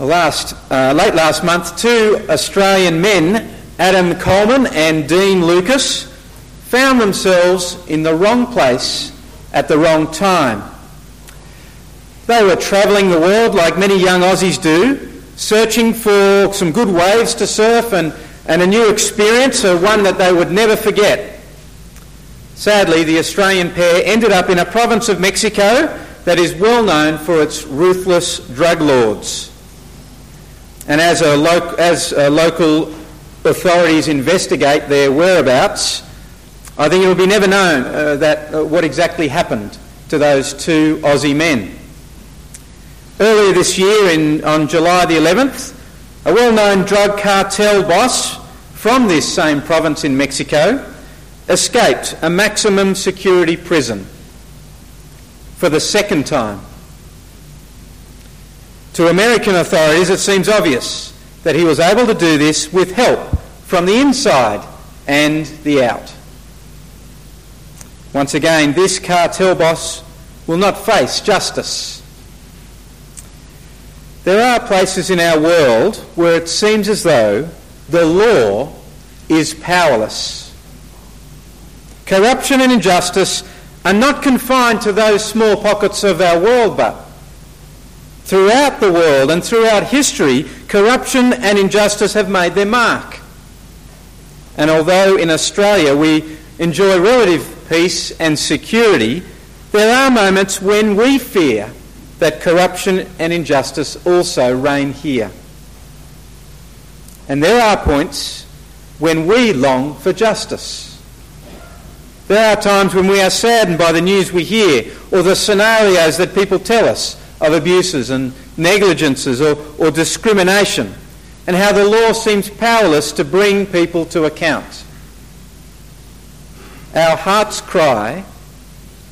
Last, uh, late last month, two Australian men, Adam Coleman and Dean Lucas, found themselves in the wrong place at the wrong time. They were travelling the world like many young Aussies do, searching for some good waves to surf and, and a new experience, or one that they would never forget. Sadly, the Australian pair ended up in a province of Mexico that is well known for its ruthless drug lords. And as, a lo- as a local authorities investigate their whereabouts, I think it will be never known uh, that, uh, what exactly happened to those two Aussie men. Earlier this year, in, on July the 11th, a well-known drug cartel boss from this same province in Mexico escaped a maximum security prison for the second time. To American authorities, it seems obvious that he was able to do this with help from the inside and the out. Once again, this cartel boss will not face justice. There are places in our world where it seems as though the law is powerless. Corruption and injustice are not confined to those small pockets of our world, but Throughout the world and throughout history, corruption and injustice have made their mark. And although in Australia we enjoy relative peace and security, there are moments when we fear that corruption and injustice also reign here. And there are points when we long for justice. There are times when we are saddened by the news we hear or the scenarios that people tell us of abuses and negligences or, or discrimination, and how the law seems powerless to bring people to account. Our heart's cry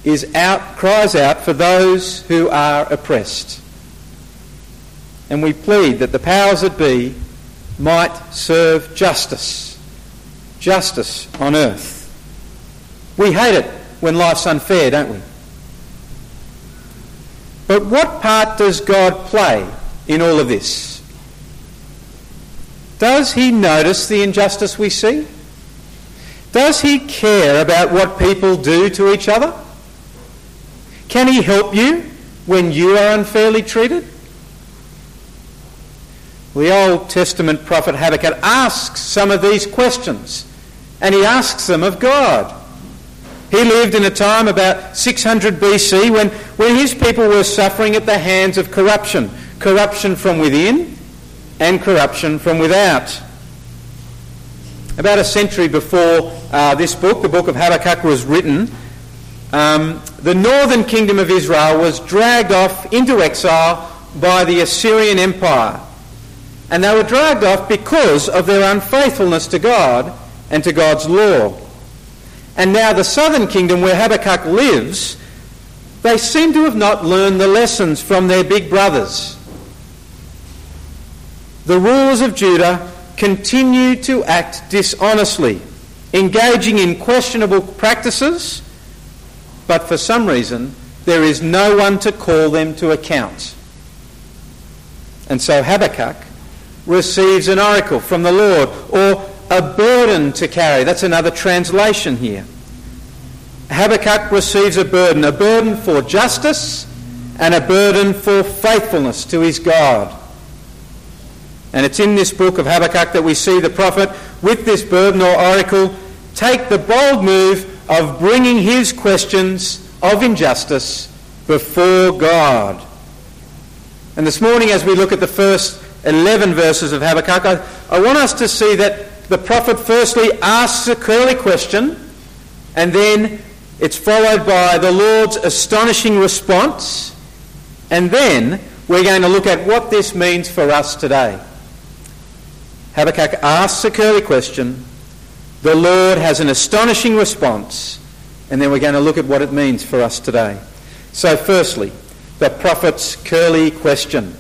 is out, cries out for those who are oppressed. And we plead that the powers that be might serve justice, justice on earth. We hate it when life's unfair, don't we? But what part does God play in all of this? Does he notice the injustice we see? Does he care about what people do to each other? Can he help you when you are unfairly treated? The Old Testament prophet Habakkuk asks some of these questions, and he asks them of God. He lived in a time about 600 BC when, when his people were suffering at the hands of corruption. Corruption from within and corruption from without. About a century before uh, this book, the book of Habakkuk, was written, um, the northern kingdom of Israel was dragged off into exile by the Assyrian Empire. And they were dragged off because of their unfaithfulness to God and to God's law. And now the southern kingdom where Habakkuk lives, they seem to have not learned the lessons from their big brothers. The rulers of Judah continue to act dishonestly, engaging in questionable practices, but for some reason there is no one to call them to account. And so Habakkuk receives an oracle from the Lord, or a burden to carry. That's another translation here. Habakkuk receives a burden, a burden for justice and a burden for faithfulness to his God. And it's in this book of Habakkuk that we see the prophet with this burden or oracle take the bold move of bringing his questions of injustice before God. And this morning, as we look at the first 11 verses of Habakkuk, I, I want us to see that the prophet firstly asks a curly question, and then it's followed by the Lord's astonishing response, and then we're going to look at what this means for us today. Habakkuk asks a curly question, the Lord has an astonishing response, and then we're going to look at what it means for us today. So, firstly, the prophet's curly question.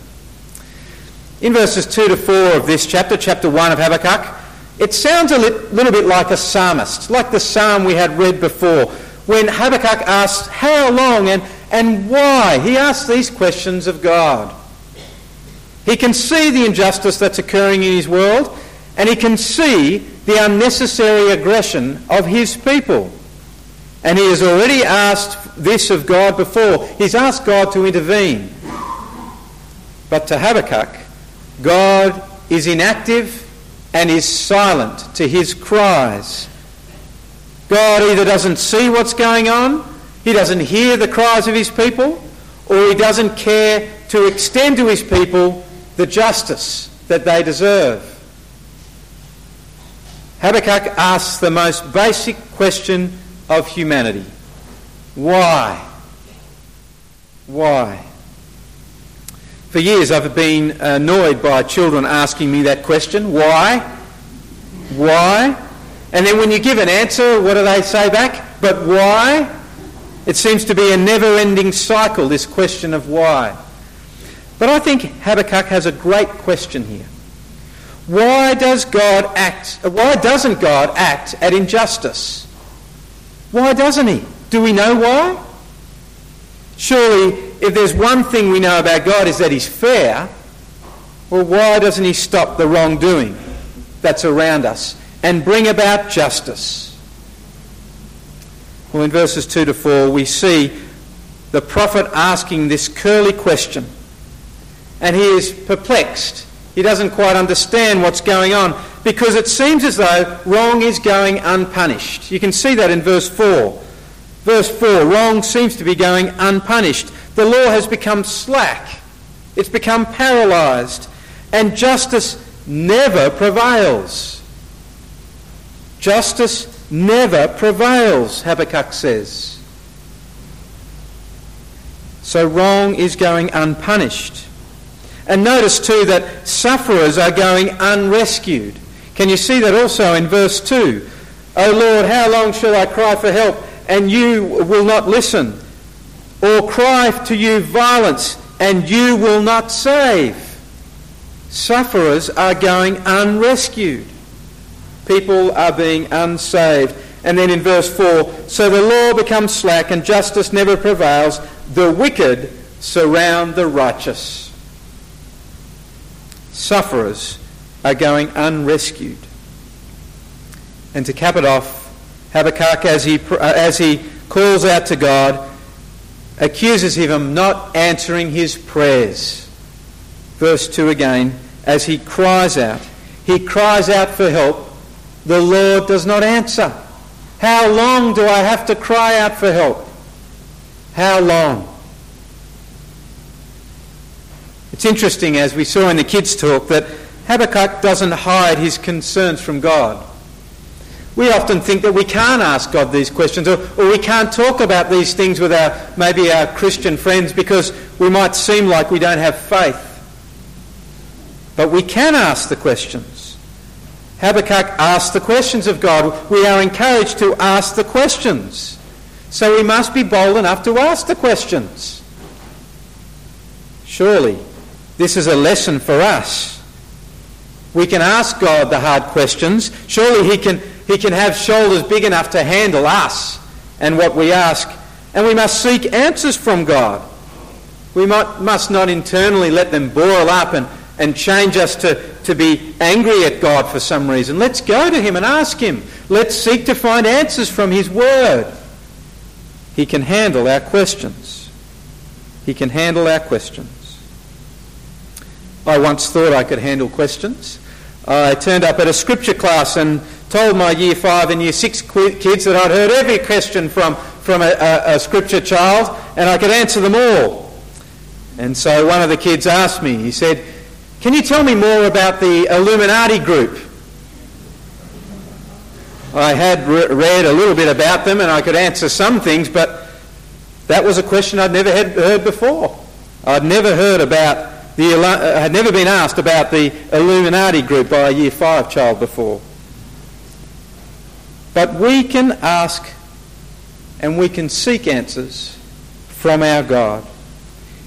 In verses 2 to 4 of this chapter, chapter 1 of Habakkuk, it sounds a little bit like a psalmist, like the psalm we had read before, when Habakkuk asks, How long and, and why? He asks these questions of God. He can see the injustice that's occurring in his world, and he can see the unnecessary aggression of his people. And he has already asked this of God before. He's asked God to intervene. But to Habakkuk, God is inactive and is silent to his cries. God either doesn't see what's going on, he doesn't hear the cries of his people, or he doesn't care to extend to his people the justice that they deserve. Habakkuk asks the most basic question of humanity Why? Why? For years I've been annoyed by children asking me that question Why? Why? And then when you give an answer, what do they say back? But why? It seems to be a never ending cycle, this question of why. But I think Habakkuk has a great question here. Why does God act why doesn't God act at injustice? Why doesn't he? Do we know why? Surely if there's one thing we know about God is that he's fair, well why doesn't he stop the wrongdoing that's around us and bring about justice? Well, in verses 2 to 4, we see the prophet asking this curly question. And he is perplexed. He doesn't quite understand what's going on because it seems as though wrong is going unpunished. You can see that in verse 4. Verse 4 wrong seems to be going unpunished. The law has become slack, it's become paralysed, and justice never prevails. Justice never prevails, Habakkuk says. So wrong is going unpunished. And notice too that sufferers are going unrescued. Can you see that also in verse 2? O Lord, how long shall I cry for help and you will not listen? Or cry to you violence and you will not save? Sufferers are going unrescued people are being unsaved. And then in verse 4 so the law becomes slack and justice never prevails, the wicked surround the righteous. Sufferers are going unrescued. And to cap it off, Habakkuk, as he, uh, as he calls out to God, accuses him of not answering his prayers. Verse 2 again, as he cries out, he cries out for help the Lord does not answer. How long do I have to cry out for help? How long? It's interesting, as we saw in the kids' talk, that Habakkuk doesn't hide his concerns from God. We often think that we can't ask God these questions or, or we can't talk about these things with our maybe our Christian friends because we might seem like we don't have faith. But we can ask the questions. Habakkuk asked the questions of God. We are encouraged to ask the questions. So we must be bold enough to ask the questions. Surely, this is a lesson for us. We can ask God the hard questions. Surely He can, he can have shoulders big enough to handle us and what we ask. And we must seek answers from God. We must not internally let them boil up and and change us to, to be angry at God for some reason. Let's go to Him and ask Him. Let's seek to find answers from His Word. He can handle our questions. He can handle our questions. I once thought I could handle questions. I turned up at a scripture class and told my year five and year six kids that I'd heard every question from, from a, a, a scripture child and I could answer them all. And so one of the kids asked me, he said, can you tell me more about the Illuminati group? I had re- read a little bit about them and I could answer some things, but that was a question I'd never had heard before. I'd never heard about the, uh, had never been asked about the Illuminati group by a year five child before. But we can ask and we can seek answers from our God.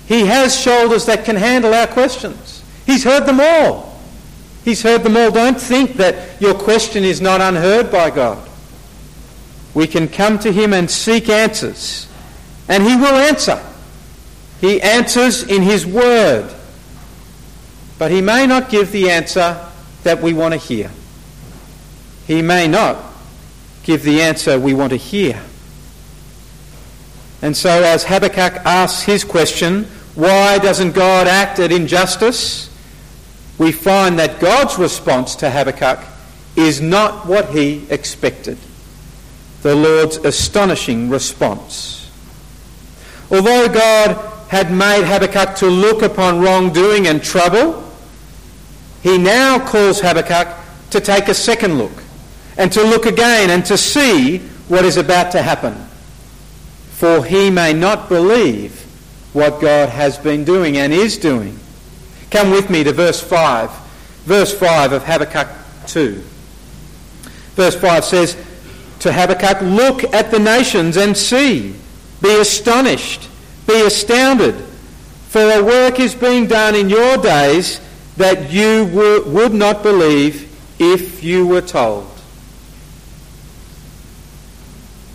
He has shoulders that can handle our questions. He's heard them all. He's heard them all. Don't think that your question is not unheard by God. We can come to Him and seek answers, and He will answer. He answers in His Word. But he may not give the answer that we want to hear. He may not give the answer we want to hear. And so, as Habakkuk asks his question, why doesn't God act at injustice? We find that God's response to Habakkuk is not what he expected. The Lord's astonishing response. Although God had made Habakkuk to look upon wrongdoing and trouble, he now calls Habakkuk to take a second look and to look again and to see what is about to happen. For he may not believe what God has been doing and is doing. Come with me to verse 5. Verse 5 of Habakkuk 2. Verse 5 says to Habakkuk, Look at the nations and see. Be astonished. Be astounded. For a work is being done in your days that you would not believe if you were told.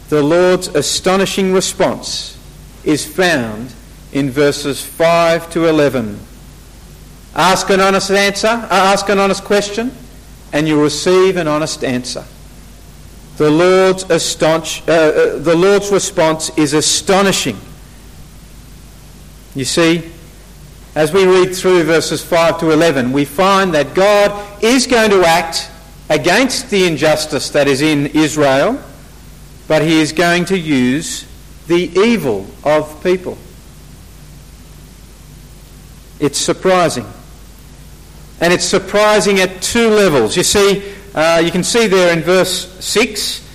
The Lord's astonishing response is found in verses 5 to 11. Ask an honest answer, uh, ask an honest question, and you'll receive an honest answer. The Lord's, astonish, uh, uh, the Lord's response is astonishing. You see, as we read through verses 5 to 11, we find that God is going to act against the injustice that is in Israel, but he is going to use the evil of people. It's surprising. And it's surprising at two levels. You see, uh, you can see there in verse 6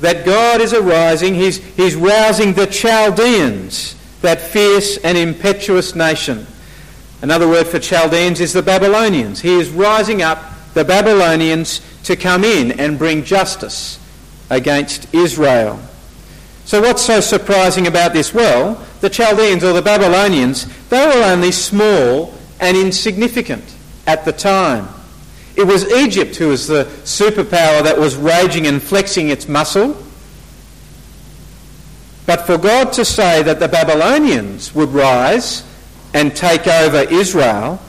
that God is arising, he's, he's rousing the Chaldeans, that fierce and impetuous nation. Another word for Chaldeans is the Babylonians. He is rising up the Babylonians to come in and bring justice against Israel. So, what's so surprising about this? Well, the Chaldeans or the Babylonians, they were only small and insignificant at the time. It was Egypt who was the superpower that was raging and flexing its muscle. But for God to say that the Babylonians would rise and take over Israel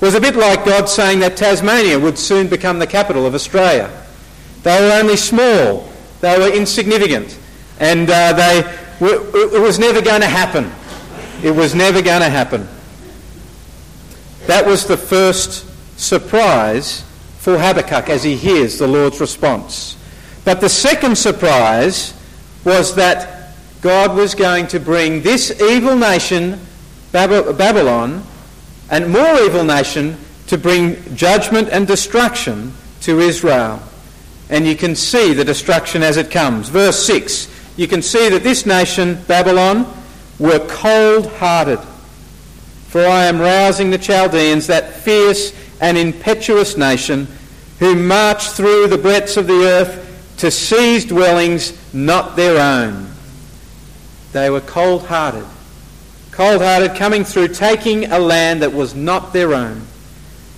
was a bit like God saying that Tasmania would soon become the capital of Australia. They were only small, they were insignificant and uh, they, it was never going to happen. It was never going to happen. That was the first surprise for Habakkuk as he hears the Lord's response. But the second surprise was that God was going to bring this evil nation, Babylon, and more evil nation to bring judgment and destruction to Israel. And you can see the destruction as it comes. Verse 6 you can see that this nation, Babylon, were cold hearted. For I am rousing the Chaldeans, that fierce and impetuous nation, who march through the breadths of the earth to seize dwellings not their own. They were cold hearted. Cold hearted, coming through, taking a land that was not their own.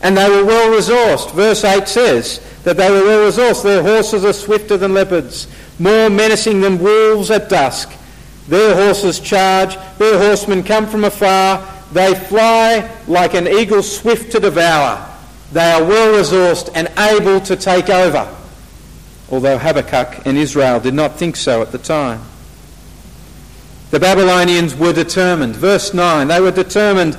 And they were well resourced. Verse 8 says that they were well resourced. Their horses are swifter than leopards more menacing than wolves at dusk. Their horses charge, their horsemen come from afar, they fly like an eagle swift to devour. They are well resourced and able to take over. Although Habakkuk and Israel did not think so at the time. The Babylonians were determined. Verse 9, they were determined.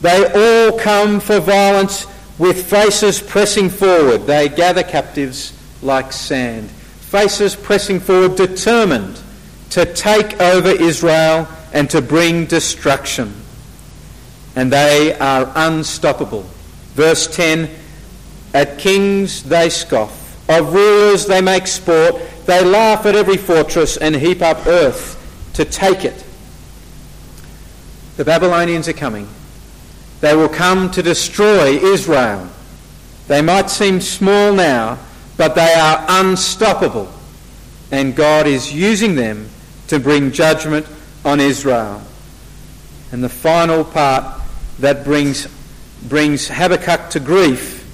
They all come for violence with faces pressing forward. They gather captives like sand faces pressing forward, determined to take over Israel and to bring destruction. And they are unstoppable. Verse 10 At kings they scoff, of rulers they make sport, they laugh at every fortress and heap up earth to take it. The Babylonians are coming. They will come to destroy Israel. They might seem small now, but they are unstoppable. And God is using them to bring judgment on Israel. And the final part that brings, brings Habakkuk to grief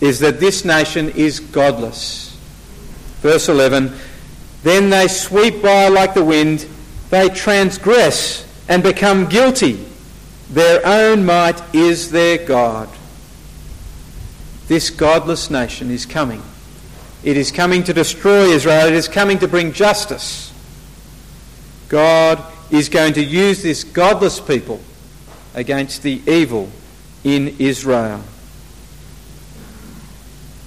is that this nation is godless. Verse 11 Then they sweep by like the wind, they transgress and become guilty. Their own might is their God. this godless nation is coming. It is coming to destroy Israel. It is coming to bring justice. God is going to use this godless people against the evil in Israel.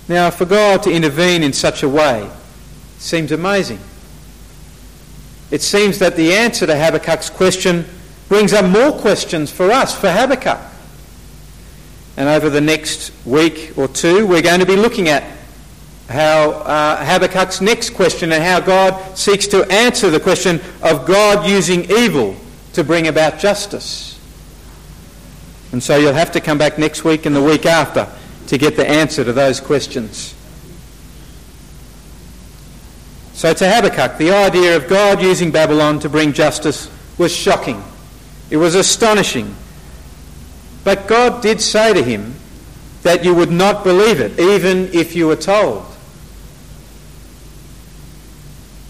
Now, for God to intervene in such a way seems amazing. It seems that the answer to Habakkuk's question brings up more questions for us, for Habakkuk. And over the next week or two, we're going to be looking at how uh, Habakkuk's next question and how God seeks to answer the question of God using evil to bring about justice. And so you'll have to come back next week and the week after to get the answer to those questions. So to Habakkuk, the idea of God using Babylon to bring justice was shocking. It was astonishing. But God did say to him that you would not believe it, even if you were told.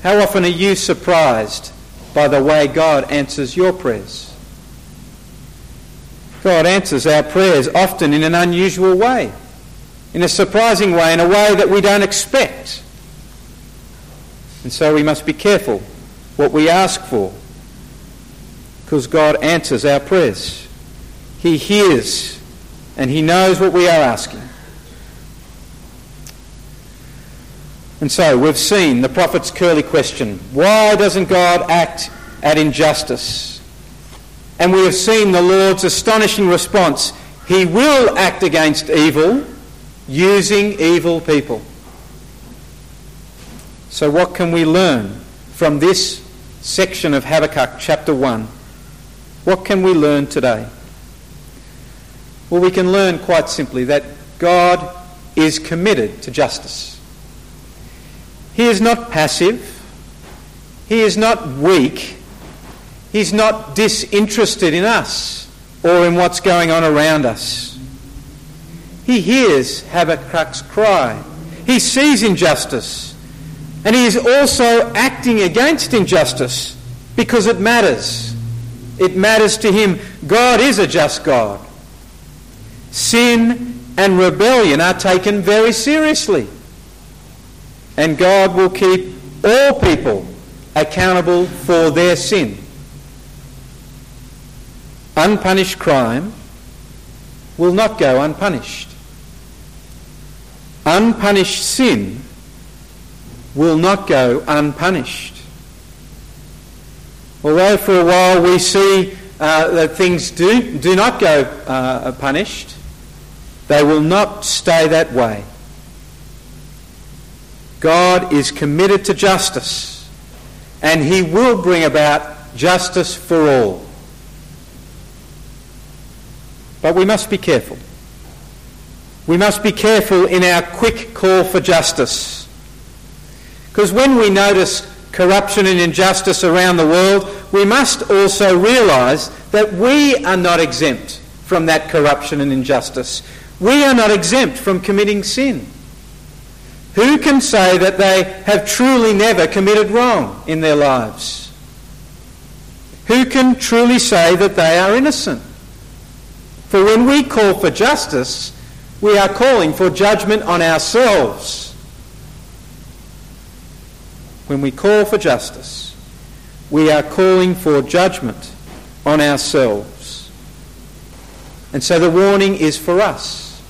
How often are you surprised by the way God answers your prayers? God answers our prayers often in an unusual way, in a surprising way, in a way that we don't expect. And so we must be careful what we ask for because God answers our prayers. He hears and He knows what we are asking. And so we've seen the prophet's curly question why doesn't God act at injustice? And we have seen the Lord's astonishing response He will act against evil using evil people. So, what can we learn from this section of Habakkuk chapter 1? What can we learn today? Well, we can learn quite simply that God is committed to justice. He is not passive. He is not weak. He's not disinterested in us or in what's going on around us. He hears Habakkuk's cry. He sees injustice. And he is also acting against injustice because it matters. It matters to him. God is a just God. Sin and rebellion are taken very seriously. And God will keep all people accountable for their sin. Unpunished crime will not go unpunished. Unpunished sin will not go unpunished. Although for a while we see uh, that things do, do not go uh, punished, they will not stay that way. God is committed to justice, and He will bring about justice for all. But we must be careful. We must be careful in our quick call for justice. Because when we notice corruption and injustice around the world, we must also realise that we are not exempt from that corruption and injustice. We are not exempt from committing sin. Who can say that they have truly never committed wrong in their lives? Who can truly say that they are innocent? For when we call for justice, we are calling for judgment on ourselves when we call for justice, we are calling for judgment on ourselves. And so the warning is for us.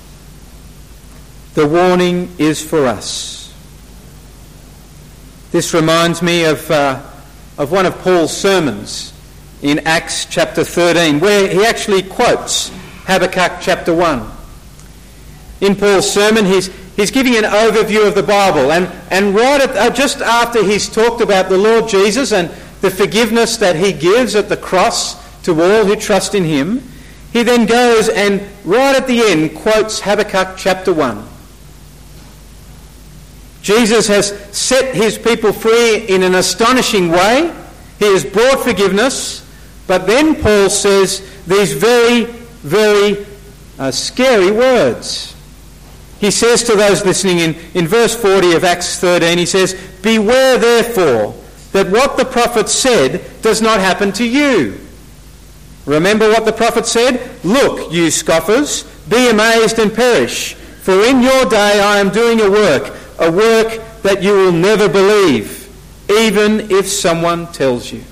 The warning is for us. This reminds me of, uh, of one of Paul's sermons in Acts chapter 13, where he actually quotes Habakkuk chapter 1. In Paul's sermon, he's, he's giving an overview of the Bible. And, and right at, uh, just after he's talked about the Lord Jesus and the forgiveness that he gives at the cross to all who trust in him, he then goes and right at the end quotes Habakkuk chapter 1. Jesus has set his people free in an astonishing way. He has brought forgiveness. But then Paul says these very, very uh, scary words. He says to those listening in, in verse 40 of Acts 13, he says, Beware therefore that what the prophet said does not happen to you. Remember what the prophet said? Look, you scoffers, be amazed and perish, For in your day I am doing a work, a work that you will never believe, even if someone tells you.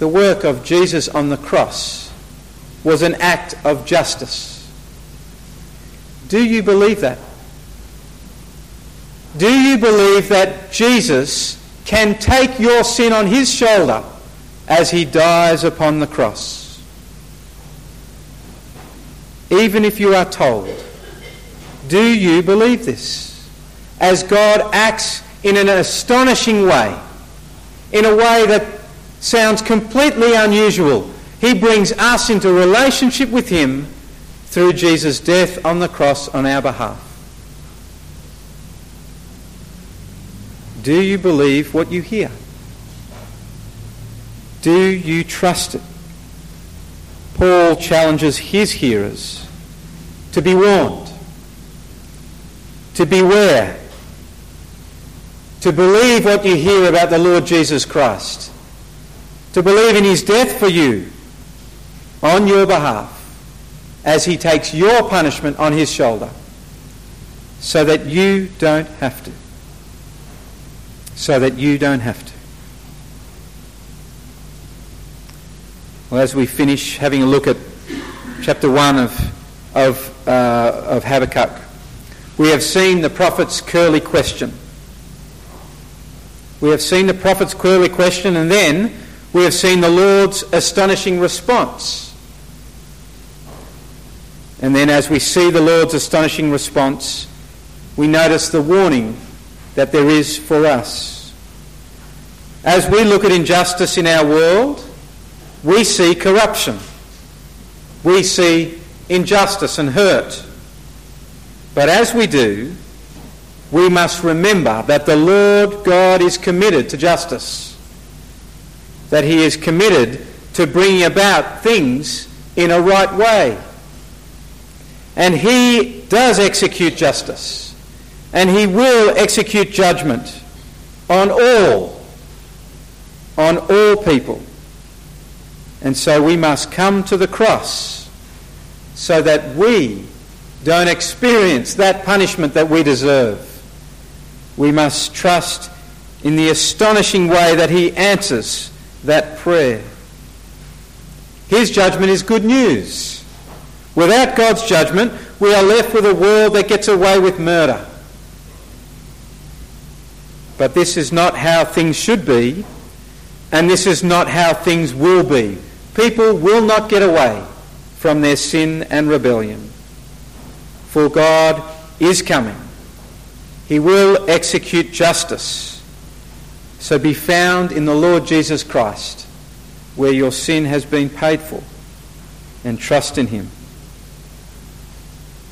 The work of Jesus on the cross was an act of justice. Do you believe that? Do you believe that Jesus can take your sin on his shoulder as he dies upon the cross? Even if you are told, do you believe this? As God acts in an astonishing way, in a way that sounds completely unusual, he brings us into relationship with him through Jesus' death on the cross on our behalf. Do you believe what you hear? Do you trust it? Paul challenges his hearers to be warned, to beware, to believe what you hear about the Lord Jesus Christ, to believe in his death for you on your behalf as he takes your punishment on his shoulder so that you don't have to so that you don't have to. Well, as we finish having a look at chapter 1 of, of, uh, of Habakkuk, we have seen the prophet's curly question. We have seen the prophet's curly question, and then we have seen the Lord's astonishing response. And then, as we see the Lord's astonishing response, we notice the warning that there is for us. As we look at injustice in our world, we see corruption. We see injustice and hurt. But as we do, we must remember that the Lord God is committed to justice, that He is committed to bringing about things in a right way. And He does execute justice and he will execute judgment on all, on all people. And so we must come to the cross so that we don't experience that punishment that we deserve. We must trust in the astonishing way that he answers that prayer. His judgment is good news. Without God's judgment, we are left with a world that gets away with murder but this is not how things should be, and this is not how things will be. People will not get away from their sin and rebellion. For God is coming. He will execute justice. So be found in the Lord Jesus Christ, where your sin has been paid for, and trust in Him.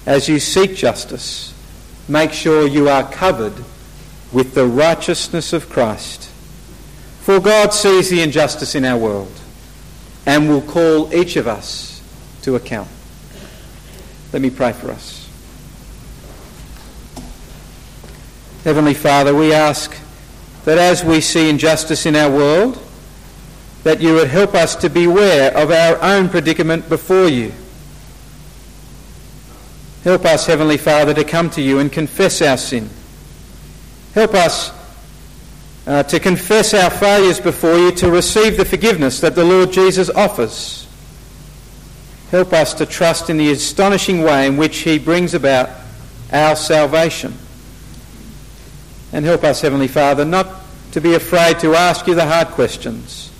As you seek justice, make sure you are covered with the righteousness of Christ. For God sees the injustice in our world and will call each of us to account. Let me pray for us. Heavenly Father, we ask that as we see injustice in our world, that you would help us to beware of our own predicament before you. Help us, Heavenly Father, to come to you and confess our sin Help us uh, to confess our failures before you, to receive the forgiveness that the Lord Jesus offers. Help us to trust in the astonishing way in which He brings about our salvation. And help us, Heavenly Father, not to be afraid to ask you the hard questions,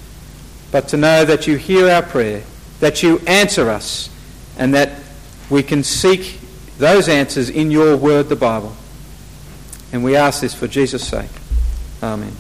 but to know that you hear our prayer, that you answer us, and that we can seek those answers in your word, the Bible. And we ask this for Jesus' sake. Amen.